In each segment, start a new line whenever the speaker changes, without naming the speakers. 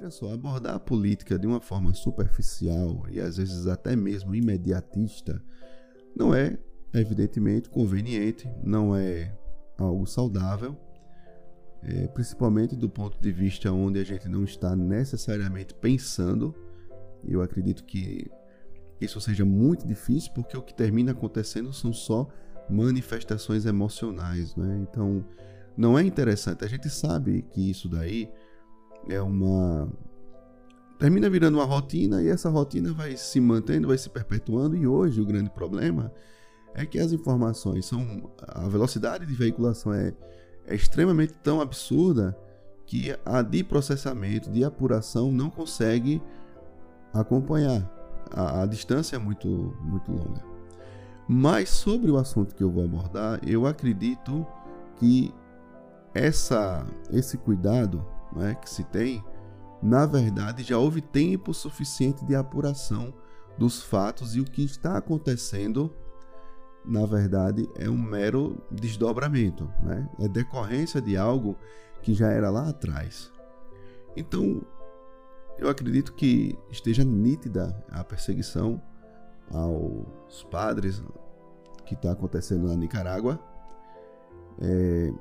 Veja só, abordar a política de uma forma superficial e às vezes até mesmo imediatista não é, evidentemente, conveniente, não é algo saudável, é, principalmente do ponto de vista onde a gente não está necessariamente pensando. Eu acredito que isso seja muito difícil porque o que termina acontecendo são só manifestações emocionais, né? Então, não é interessante. A gente sabe que isso daí é uma termina virando uma rotina e essa rotina vai se mantendo, vai se perpetuando e hoje o grande problema é que as informações são a velocidade de veiculação é, é extremamente tão absurda que a de processamento, de apuração não consegue acompanhar. A, a distância é muito muito longa. Mas sobre o assunto que eu vou abordar, eu acredito que essa esse cuidado né, que se tem, na verdade já houve tempo suficiente de apuração dos fatos e o que está acontecendo, na verdade, é um mero desdobramento, né? é decorrência de algo que já era lá atrás. Então, eu acredito que esteja nítida a perseguição aos padres que está acontecendo na Nicarágua. É,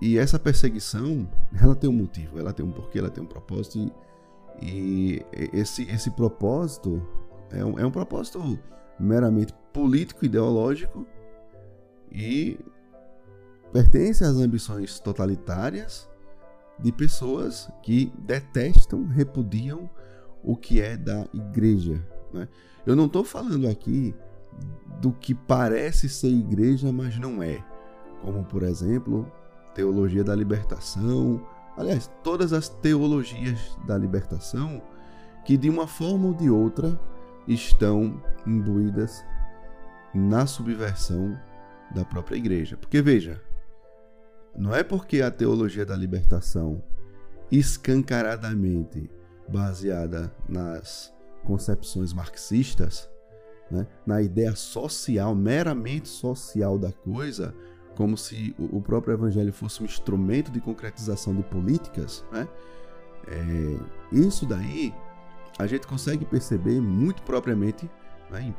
e essa perseguição, ela tem um motivo, ela tem um porquê, ela tem um propósito. E, e esse, esse propósito é um, é um propósito meramente político, ideológico e pertence às ambições totalitárias de pessoas que detestam, repudiam o que é da igreja. Né? Eu não estou falando aqui do que parece ser igreja, mas não é. Como, por exemplo, teologia da libertação, aliás, todas as teologias da libertação que de uma forma ou de outra estão imbuídas na subversão da própria igreja. Porque veja, não é porque a teologia da libertação escancaradamente baseada nas concepções marxistas, né, na ideia social, meramente social da coisa, como se o próprio evangelho fosse um instrumento de concretização de políticas, né? É, isso daí a gente consegue perceber muito propriamente né, em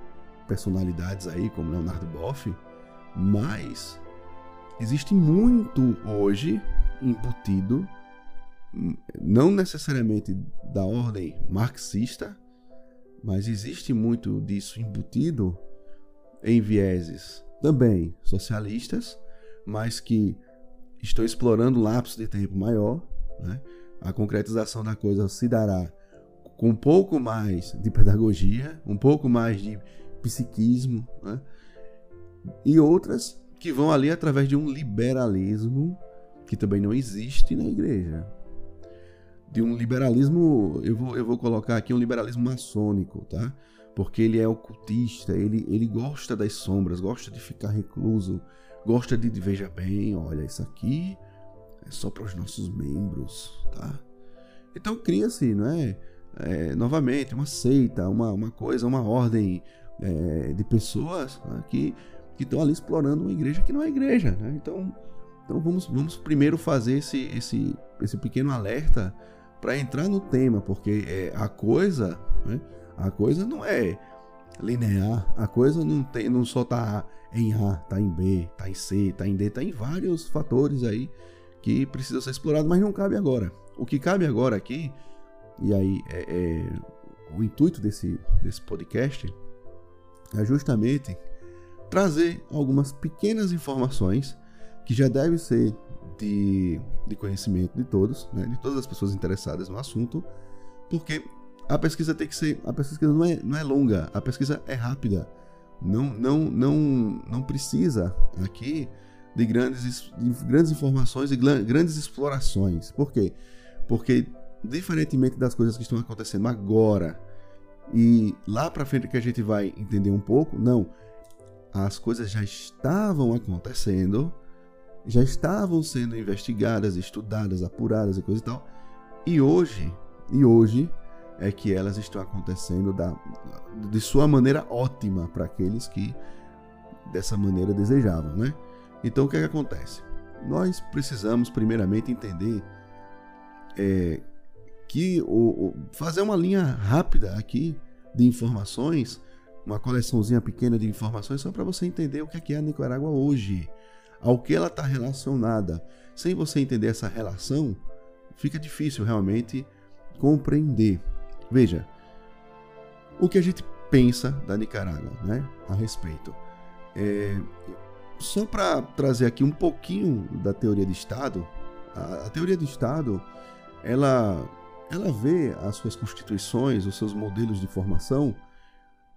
personalidades aí como Leonardo Boff, mas existe muito hoje embutido, não necessariamente da ordem marxista, mas existe muito disso embutido em vieses também socialistas, mas que estão explorando um lapso de tempo maior. Né? A concretização da coisa se dará com um pouco mais de pedagogia, um pouco mais de psiquismo, né? e outras que vão ali através de um liberalismo que também não existe na igreja. De um liberalismo, eu vou, eu vou colocar aqui um liberalismo maçônico, tá? Porque ele é ocultista, ele, ele gosta das sombras, gosta de ficar recluso, gosta de, veja bem, olha, isso aqui é só para os nossos membros, tá? Então cria-se, não é? é? novamente, uma seita, uma, uma coisa, uma ordem é, de pessoas né, que estão ali explorando uma igreja que não é igreja, né? Então, então vamos, vamos primeiro fazer esse, esse, esse pequeno alerta para entrar no tema, porque é, a coisa, né? a coisa não é linear, a coisa não tem, não só tá em A, tá em B, tá em C, tá em D, tá em vários fatores aí que precisam ser explorados, mas não cabe agora. O que cabe agora aqui, e aí é, é o intuito desse, desse podcast é justamente trazer algumas pequenas informações que já devem ser de, de conhecimento de todos, né, de todas as pessoas interessadas no assunto, porque a pesquisa tem que ser. A pesquisa não é, não é longa, a pesquisa é rápida. Não, não, não, não precisa aqui de grandes, de grandes informações e grandes explorações. Por quê? Porque, diferentemente das coisas que estão acontecendo agora e lá para frente que a gente vai entender um pouco, não. As coisas já estavam acontecendo, já estavam sendo investigadas, estudadas, apuradas e coisa e tal. E hoje, e hoje, é que elas estão acontecendo da, de sua maneira ótima para aqueles que dessa maneira desejavam, né? Então o que, é que acontece? Nós precisamos primeiramente entender é, que o, o, fazer uma linha rápida aqui de informações, uma coleçãozinha pequena de informações só para você entender o que é, que é a Nicarágua hoje, ao que ela está relacionada. Sem você entender essa relação, fica difícil realmente compreender. Veja, o que a gente pensa da Nicarágua, né, a respeito. É, só para trazer aqui um pouquinho da teoria de Estado, a, a teoria do Estado, ela ela vê as suas constituições, os seus modelos de formação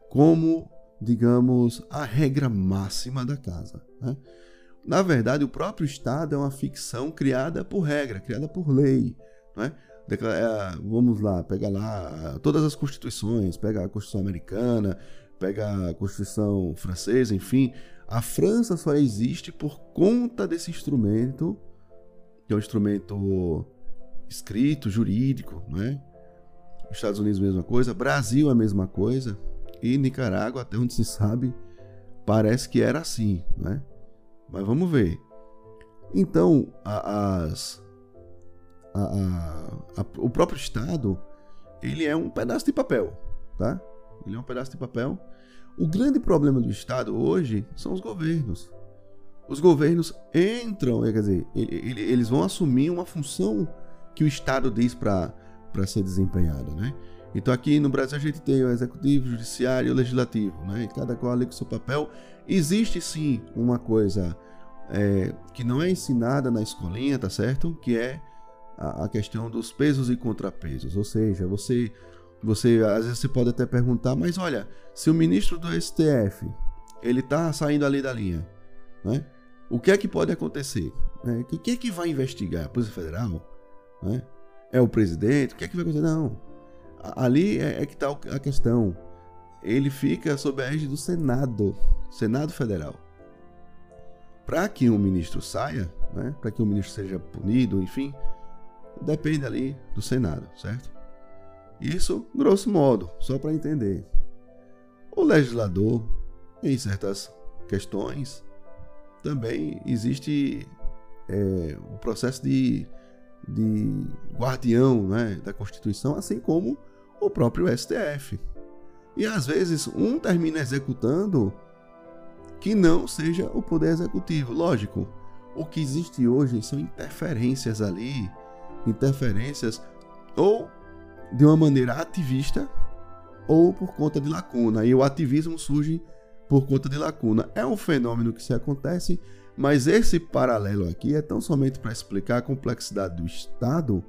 como, digamos, a regra máxima da casa. Né? Na verdade, o próprio Estado é uma ficção criada por regra, criada por lei. Né? Vamos lá, pega lá todas as constituições, pega a Constituição Americana, pega a Constituição Francesa, enfim. A França só existe por conta desse instrumento, que é um instrumento escrito, jurídico, né? Estados Unidos, mesma coisa. Brasil, a mesma coisa. E Nicarágua, até onde se sabe, parece que era assim, né? Mas vamos ver. Então, a, as, a, a, o próprio Estado, ele é um pedaço de papel, tá? Ele é um pedaço de papel. O grande problema do Estado hoje são os governos. Os governos entram, quer dizer, eles vão assumir uma função que o Estado diz para ser desempenhada, né? Então aqui no Brasil a gente tem o executivo, o judiciário e o legislativo, né? E cada qual ali com seu papel. Existe sim uma coisa é, que não é ensinada na escolinha, tá certo? Que é a, questão dos pesos e contrapesos. Ou seja, você, você às vezes você pode até perguntar, mas olha, se o ministro do STF ele tá saindo ali da linha, né? O que é que pode acontecer? É, o que é que vai investigar? A Polícia Federal? Né? É o presidente? O que é que vai acontecer? Não. Ali é, é que está a questão. Ele fica sob a égide do Senado, Senado Federal. Para que um ministro saia, né? para que um ministro seja punido, enfim, depende ali do Senado, certo? Isso, grosso modo, só para entender. O legislador, em certas questões, também existe é, o processo de de guardião né, da Constituição, assim como o próprio STF. E às vezes um termina executando que não seja o poder executivo. Lógico, o que existe hoje são interferências ali, interferências ou de uma maneira ativista ou por conta de lacuna. E o ativismo surge por conta de lacuna. É um fenômeno que se acontece mas esse paralelo aqui é tão somente para explicar a complexidade do Estado,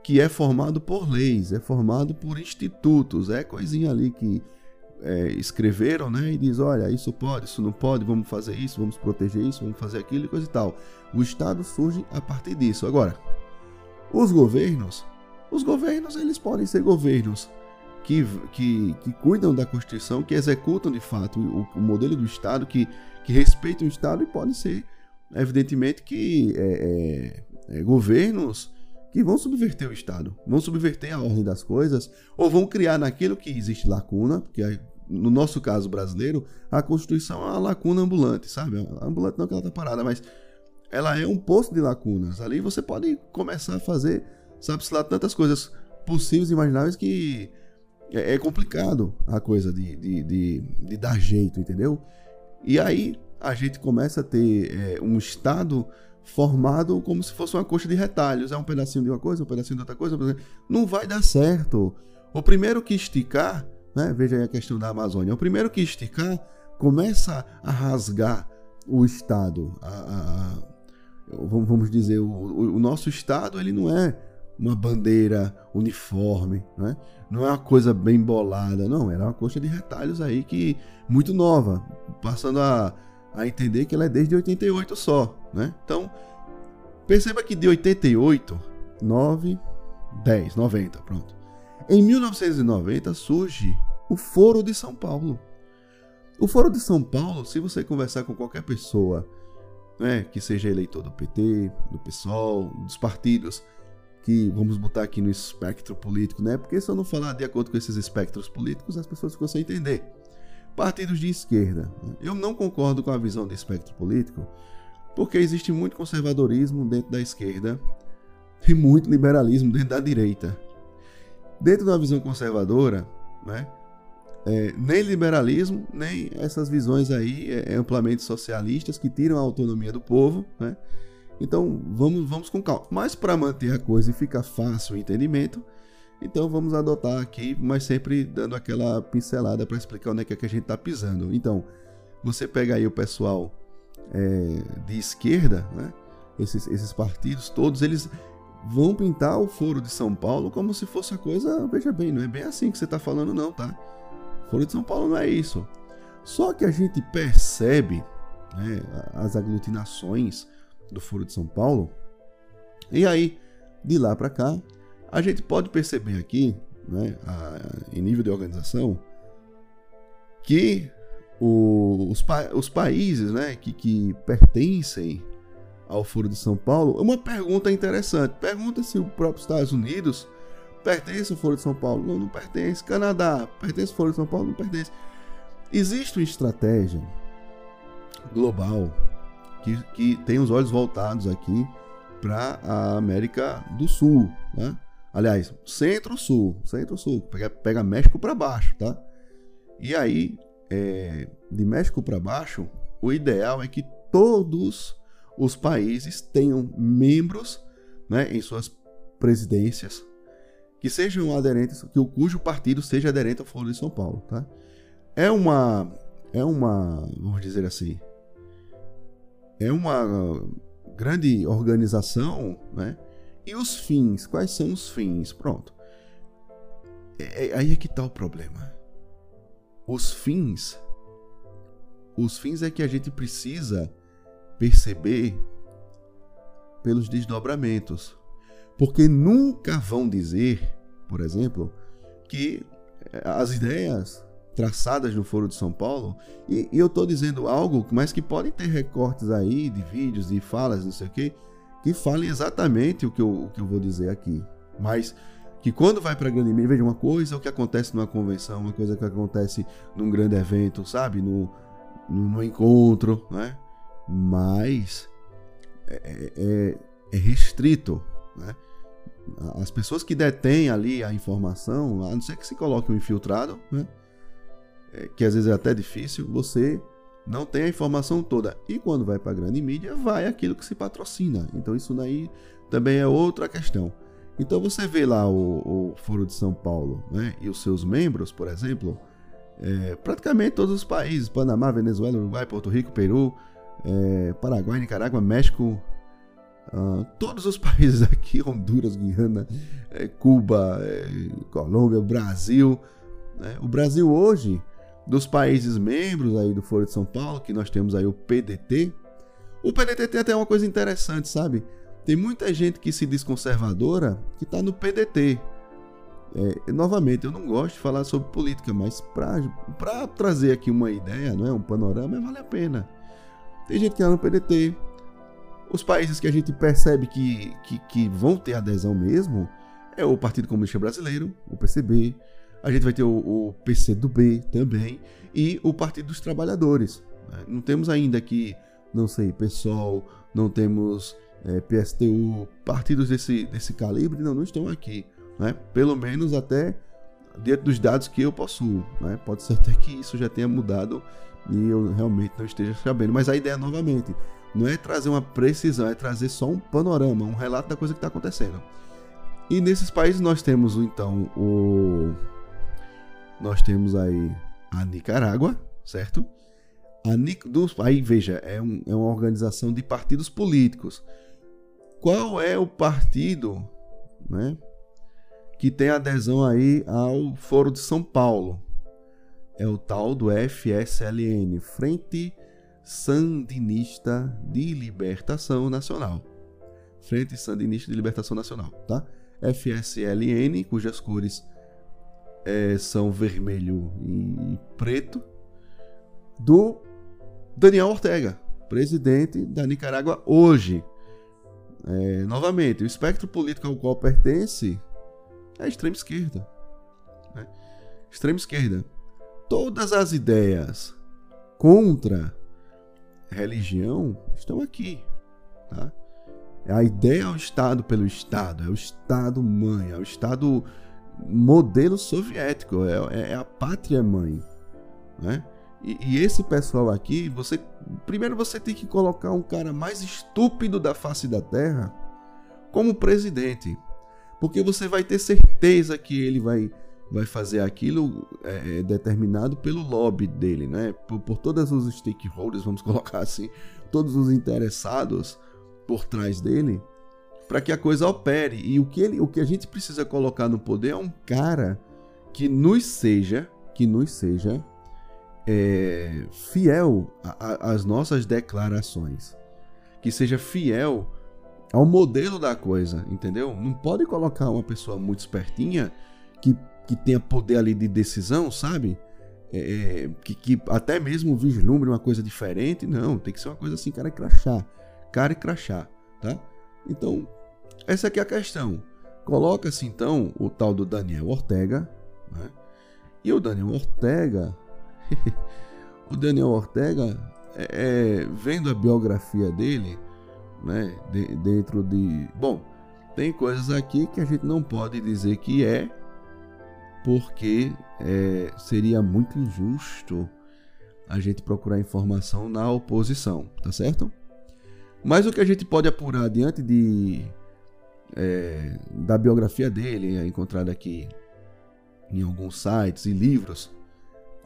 que é formado por leis, é formado por institutos, é coisinha ali que é, escreveram, né? E diz, olha, isso pode, isso não pode, vamos fazer isso, vamos proteger isso, vamos fazer aquilo e coisa e tal. O Estado surge a partir disso. Agora, os governos, os governos eles podem ser governos que, que, que cuidam da Constituição, que executam de fato o, o modelo do Estado, que que respeitam o Estado e podem ser, evidentemente, que é, é, é, governos que vão subverter o Estado, vão subverter a ordem das coisas, ou vão criar naquilo que existe lacuna, porque no nosso caso brasileiro, a Constituição é uma lacuna ambulante, sabe? Ambulante não que ela está parada, mas ela é um poço de lacunas. Ali você pode começar a fazer, sabe-se lá, tantas coisas possíveis e imagináveis que é, é complicado a coisa de, de, de, de dar jeito, entendeu? E aí a gente começa a ter é, um estado formado como se fosse uma coxa de retalhos. É um pedacinho de uma coisa, um pedacinho de outra coisa. Não vai dar certo. O primeiro que esticar, né, veja aí a questão da Amazônia, o primeiro que esticar começa a rasgar o Estado. A, a, vamos dizer, o, o, nosso Estado ele não é uma bandeira uniforme, né? não é uma coisa bem bolada, não, era uma coxa de retalhos aí que muito nova, passando a, a entender que ela é desde 88 só, né? Então, perceba que de 88, 9, 10, 90, pronto. Em 1990 surge o Foro de São Paulo. O Foro de São Paulo, se você conversar com qualquer pessoa, né, que seja eleitor do PT, do PSOL, dos partidos, que vamos botar aqui no espectro político, né? Porque se eu não falar de acordo com esses espectros políticos, as pessoas ficam sem entender. Partidos de esquerda. Né? Eu não concordo com a visão de espectro político, porque existe muito conservadorismo dentro da esquerda e muito liberalismo dentro da direita. dentro de uma visão conservadora, né? É, nem liberalismo, nem essas visões aí é, amplamente socialistas que tiram a autonomia do povo, né? Então vamos, vamos com calma. Mas para manter a coisa e ficar fácil o entendimento, então vamos adotar aqui, mas sempre dando aquela pincelada para explicar onde é que, é a gente está pisando. Então, você pega aí o pessoal é, de esquerda, né? esses, esses partidos todos, eles vão pintar o Foro de São Paulo como se fosse a coisa, veja bem, não é bem assim que você está falando não, tá? Foro de São Paulo não é isso. Só que a gente percebe né, as aglutinações do Foro de São Paulo, e aí, de lá para cá, a gente pode perceber aqui, né, a, em nível de organização, que o, os, pa os países né, que, que pertencem ao Foro de São Paulo, uma pergunta interessante. Pergunta se o próprio Estados Unidos pertence ao Foro de São Paulo. Não, não pertence. Canadá pertence ao Foro de São Paulo? Não pertence. Existe uma estratégia global que, que tem os olhos voltados aqui para a América do Sul, né? Aliás, Centro-Sul, Centro-Sul, pega, pega México para baixo, tá? E aí, é, de México para baixo, o ideal é que todos os países tenham membros né, em suas presidências que sejam aderentes, que o cujo partido seja aderente ao Foro de São Paulo, tá? É uma é uma, vamos dizer assim, é uma grande organização, né? E os fins, quais são os fins? Pronto. É, é, aí é que está o problema. Os fins, os fins é que a gente precisa perceber pelos desdobramentos. Porque nunca vão dizer, por exemplo, que eh, as ideias traçadas no Foro de São Paulo, e, e eu estou dizendo algo, mas que podem ter recortes aí de vídeos, de falas, não sei o que, que falem exatamente o que, eu, o que eu vou dizer aqui. Mas que quando vai para a grande mídia, veja uma coisa, o que acontece numa convenção, uma coisa que acontece num grande evento, sabe? No, no, no encontro, né? mas é, é, é, é restrito. Né? As pessoas que detêm ali a informação, a não ser que se coloque um infiltrado, né? é, que às vezes é até difícil, você não tem a informação toda. E quando vai para a grande mídia, vai aquilo que se patrocina. Então isso daí também é outra questão. Então você vê lá o, o Foro de São Paulo né? e os seus membros, por exemplo, é, praticamente todos os países, Panamá, Venezuela, Uruguai, Porto Rico, Peru, é, Paraguai, Nicarágua, México, uh, todos os países aqui, Honduras, Guiana, é, Cuba, é, Colômbia, Brasil. Né? O Brasil hoje, dos países membros aí do Foro de São Paulo, que nós temos aí o PDT. O PDT tem até uma coisa interessante, sabe? Tem muita gente que se diz conservadora que está no PDT. É, novamente, eu não gosto de falar sobre política, mas para trazer aqui uma ideia, não é um panorama, vale a pena. Tem gente que está no PDT. Os países que a gente percebe que, que, que vão ter adesão mesmo é o Partido Comunista Brasileiro, o PCB. A gente vai ter o, o PCdoB também e o Partido dos Trabalhadores. Né? Não temos ainda aqui, não sei, PSOL, não temos é, PSTU, partidos desse, desse calibre não, não estão aqui. Né? Pelo menos até dentro dos dados que eu possuo. Né? Pode ser até que isso já tenha mudado e eu realmente não esteja sabendo. Mas a ideia, novamente, não é trazer uma precisão, é trazer só um panorama, um relato da coisa que está acontecendo. E nesses países nós temos então o. Nós temos aí a Nicarágua, certo? A Nic... Aí veja, é, um, é uma organização de partidos políticos. Qual é o partido né, que tem adesão aí ao Foro de São Paulo? é o tal do FSLN, Frente Sandinista de Libertação Nacional. Frente Sandinista de Libertação Nacional, tá? FSLN, cujas cores é, são vermelho e preto, do Daniel Ortega, presidente da Nicarágua hoje. É, novamente, o espectro político ao qual pertence é a extrema esquerda. Né? Extrema esquerda todas as ideias contra religião estão aqui. Tá? A ideia é o Estado pelo Estado, é o Estado mãe, é o Estado modelo soviético, é, é a pátria mãe, né? E, e, esse pessoal aqui, você primeiro você tem que colocar um cara mais estúpido da face da Terra como presidente, porque você vai ter certeza que ele vai vai fazer aquilo é, é determinado pelo lobby dele, né? Por, por todos os stakeholders, vamos colocar assim, todos os interessados por trás dele, para que a coisa opere. E o que ele, o que a gente precisa colocar no poder é um cara que nos seja, que nos seja é, fiel às nossas declarações, que seja fiel ao modelo da coisa, entendeu? Não pode colocar uma pessoa muito espertinha que, que tenha poder ali de decisão, sabe? É, é que, que, até mesmo vislumbre uma coisa diferente. Não, tem que ser uma coisa assim, cara e crachá. Cara e crachá, tá? Então, essa aqui é a questão. Coloca-se então o tal do Daniel Ortega, né? E o Daniel Ortega, o Daniel Ortega, é, é, vendo a biografia dele, né, de, dentro de. Bom, tem coisas aqui que a gente não pode dizer que é, porque é, seria muito injusto a gente procurar informação na oposição, tá certo? Mas o que a gente pode apurar diante de é, da biografia dele, é encontrada aqui em alguns sites e livros,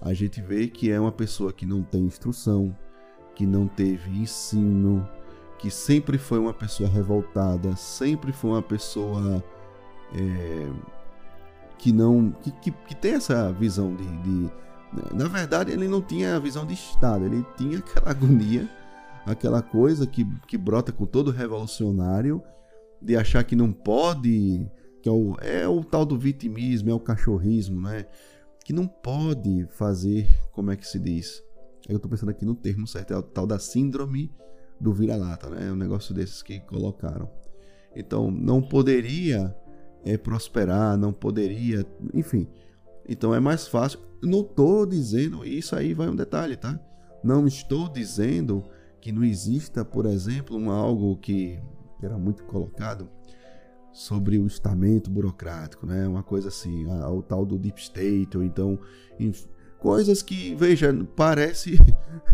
a gente vê que é uma pessoa que não tem instrução, que não teve ensino, que sempre foi uma pessoa revoltada, sempre foi uma pessoa é, que não que, que, que, tem essa visão de, de, na verdade ele não tinha a visão de estado ele tinha aquela agonia aquela coisa que, que brota com todo revolucionário de achar que não pode que é o, é o tal do vitimismo é o cachorrismo né que não pode fazer, como é que se diz? Eu estou pensando aqui no termo certo, é o tal da síndrome do vira-lata, né? É um negócio desses que colocaram. Então, não poderia é, prosperar, não poderia, enfim. Então é mais fácil. Não estou dizendo, isso aí vai um detalhe, tá? Não estou dizendo que não exista, por exemplo, algo que era muito colocado, sobre o estamento burocrático, né? Uma coisa assim, o tal do deep state, ou então coisas que, veja, parece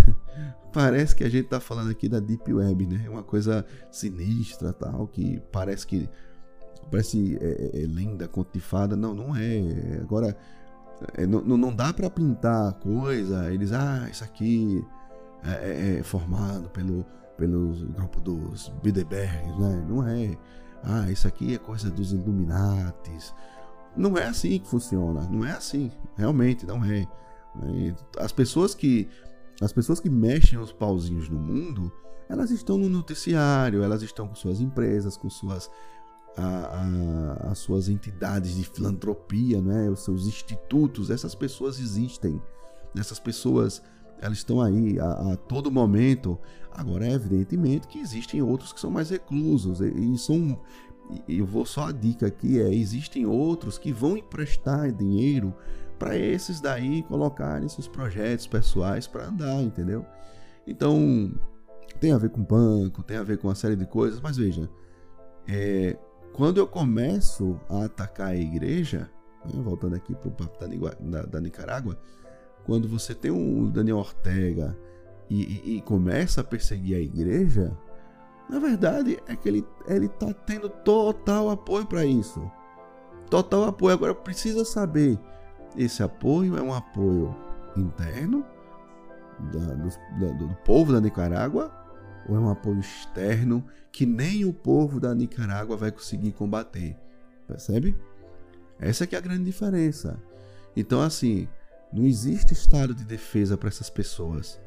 parece que a gente tá falando aqui da deep web, né? Uma coisa sinistra, tal, que parece que parece é, é, é lenda, conto de fada, não, não é. Agora é, não, não dá para pintar coisa, eles, ah, isso aqui é, é, é formado pelo pelo grupo dos Bilderbergs, né? Não é ah, isso aqui é coisa dos Illuminates. Não é assim que funciona, não é assim, realmente não é. As pessoas que as pessoas que mexem os pauzinhos no mundo, elas estão no noticiário, elas estão com suas empresas, com suas a, a, as suas entidades de filantropia, né? os seus institutos, essas pessoas existem. Essas pessoas elas estão aí a, a, todo momento. Agora, é evidentemente que existem outros que são mais reclusos e, e são. Eu vou só a dica aqui é existem outros que vão emprestar dinheiro para esses daí colocarem seus projetos pessoais para andar, entendeu? Então tem a ver com banco, tem a ver com uma série de coisas, mas veja, é, quando eu começo a atacar a igreja, né, voltando aqui para o papo da, da, da Nicarágua, quando você tem um Daniel Ortega e, e, e começa a perseguir a igreja, na verdade é que ele, ele tá tendo total apoio para isso. Total apoio. Agora precisa saber: esse apoio é um apoio interno da, do, da, do povo da Nicarágua ou é um apoio externo que nem o povo da Nicarágua vai conseguir combater? Percebe? Essa é, é a grande diferença. Então, assim, não existe estado de defesa para essas pessoas.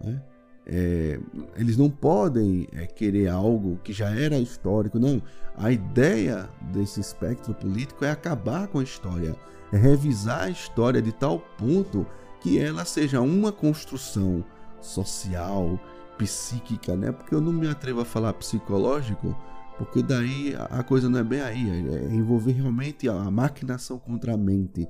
Né? É, eles não podem é, querer algo que já era histórico. Não. A ideia desse espectro político é acabar com a história, é revisar a história de tal ponto que ela seja uma construção social, psíquica, né? Porque eu não me atrevo a falar psicológico, porque daí a coisa não é bem aí, é envolver realmente a maquinação contra a mente.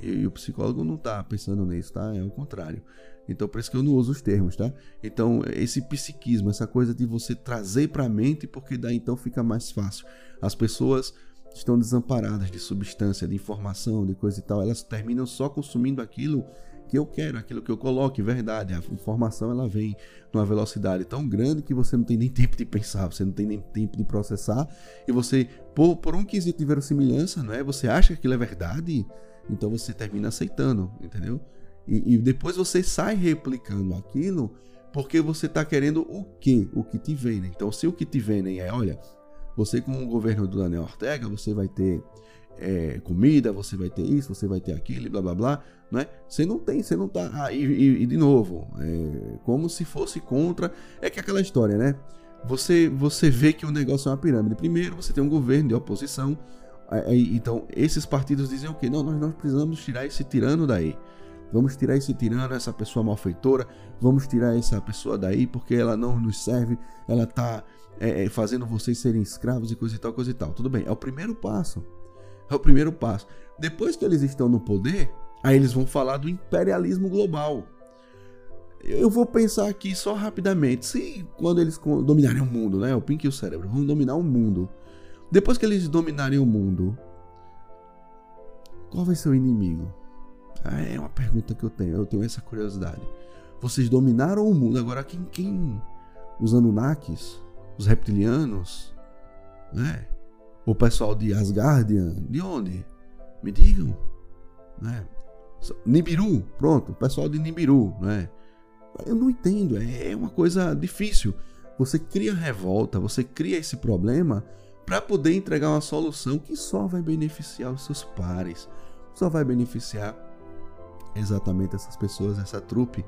E, e o psicólogo não está pensando nisso, tá? É o contrário. Então, por isso que eu não uso os termos, tá? Então, esse psiquismo, essa coisa de você trazer para a mente, porque daí então fica mais fácil. As pessoas estão desamparadas de substância, de informação, de coisa e tal, elas terminam só consumindo aquilo que eu quero, aquilo que eu coloco, verdade. A informação ela vem numa velocidade tão grande que você não tem nem tempo de pensar, você não tem nem tempo de processar, e você, por, por um quesito de verossimilhança, não é? Você acha que aquilo é verdade, então você termina aceitando, entendeu? E, e depois você sai replicando aquilo porque você está querendo o que? O que te vendem. Então, se o que te vendem é, olha, você com o governo do Daniel Ortega, você vai ter é, comida, você vai ter isso, você vai ter aquilo, blá blá blá, não é? Você não tem, você não tá. Ah, e, e, e de novo, é, como se fosse contra. É que aquela história, né? Você, você vê que o negócio é uma pirâmide. Primeiro, você tem um governo de oposição. Aí, então, esses partidos dizem o quê? Não, nós não precisamos tirar esse tirano daí. Vamos tirar esse tirano, essa pessoa malfeitora. Vamos tirar essa pessoa daí porque ela não nos serve. Ela está é, é, fazendo vocês serem escravos e coisa e tal, coisa e tal. Tudo bem, é o primeiro passo. É o primeiro passo. Depois que eles estão no poder, aí eles vão falar do imperialismo global. Eu vou pensar aqui só rapidamente. Se quando eles dominarem o mundo, né? O Pink e o cérebro vão dominar o mundo. Depois que eles dominarem o mundo, qual vai ser o inimigo? Ah, é uma pergunta que eu tenho. Eu tenho essa curiosidade. Vocês dominaram o mundo. Agora, quem? quem? Os Anunnakis? Os reptilianos? Né? O pessoal de Asgardian? De onde? Me digam. Né? Nibiru, pronto. O pessoal de Nibiru, né? Eu não entendo. É uma coisa difícil. Você cria revolta, você cria esse problema para poder entregar uma solução que só vai beneficiar os seus pares, só vai beneficiar exatamente essas pessoas, essa trupe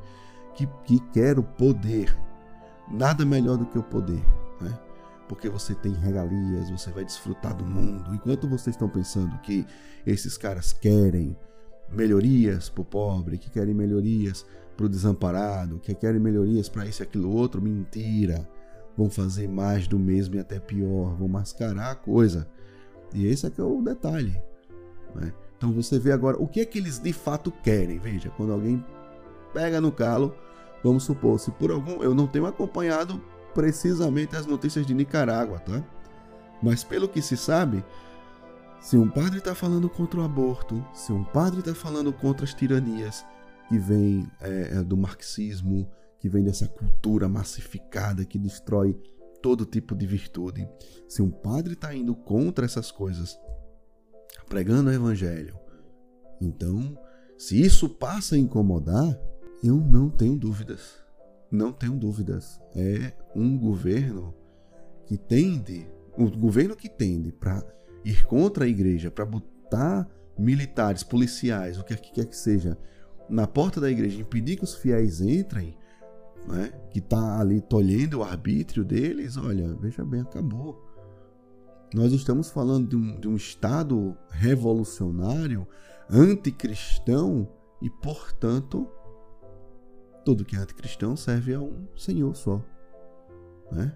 que, que quer o poder. Nada melhor do que o poder, né? Porque você tem regalias, você vai desfrutar do mundo. Enquanto vocês estão pensando que esses caras querem melhorias para o pobre, que querem melhorias para o desamparado, que querem melhorias para isso e aquilo outro, mentira. Vão fazer mais do mesmo e até pior, vão mascarar a coisa. E esse é que é o detalhe. Né? Então você vê agora o que é que eles de fato querem. Veja, quando alguém pega no calo, vamos supor, se por algum. Eu não tenho acompanhado precisamente as notícias de Nicarágua, tá? Mas pelo que se sabe, se um padre está falando contra o aborto, se um padre está falando contra as tiranias que vêm é, é, do marxismo, que vem dessa cultura massificada que destrói todo tipo de virtude, se um padre está indo contra essas coisas, pregando o evangelho. Então, se isso passa a incomodar, eu não tenho dúvidas. Não tenho dúvidas. É um governo que tende, um governo que tende para ir contra a igreja, para botar militares, policiais, o que quer que seja, na porta da igreja, impedir que os fiéis entrem, né, que está ali tolhendo o arbítrio deles, olha, veja bem, acabou. Nós estamos falando de um, de um Estado revolucionário, anticristão, e, portanto, tudo que é anticristão serve a um Senhor só. Né?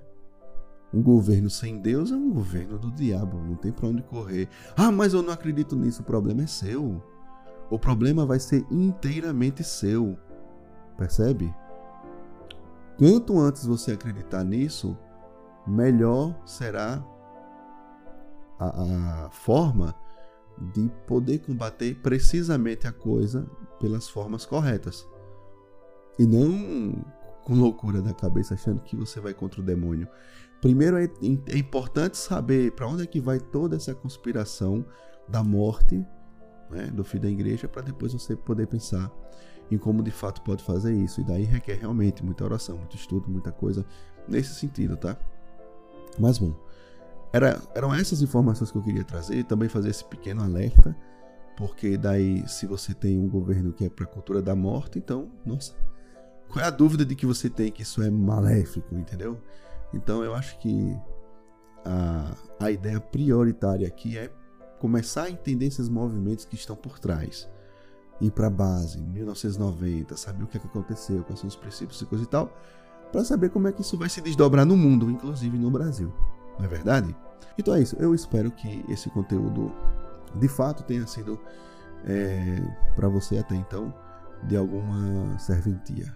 Um governo sem Deus é um governo do diabo, não tem para onde correr. Ah, mas eu não acredito nisso, o problema é seu. O problema vai ser inteiramente seu. Percebe? Quanto antes você acreditar nisso, melhor será a, a forma de poder combater precisamente a coisa pelas formas corretas. E não com loucura da cabeça achando que você vai contra o demônio. Primeiro é, é importante saber para onde é que vai toda essa conspiração da morte né, do filho da igreja para depois você poder pensar em como de fato pode fazer isso. E daí requer realmente muita oração, muito estudo, muita coisa nesse sentido, tá? Mas bom, era, eram essas informações que eu queria trazer, também fazer esse pequeno alerta, porque daí, se você tem um governo que é para a cultura da morte, então, nossa, qual é a dúvida de que você tem que isso é maléfico, entendeu? Então, eu acho que a, a ideia prioritária aqui é começar a entender esses movimentos que estão por trás. Ir para a base, 1990, saber o que, é que aconteceu, quais são os princípios e coisa e tal, para saber como é que isso vai se desdobrar no mundo, inclusive no Brasil. Não é verdade? Então é isso. Eu espero que esse conteúdo de fato tenha sido é, para você até então de alguma serventia.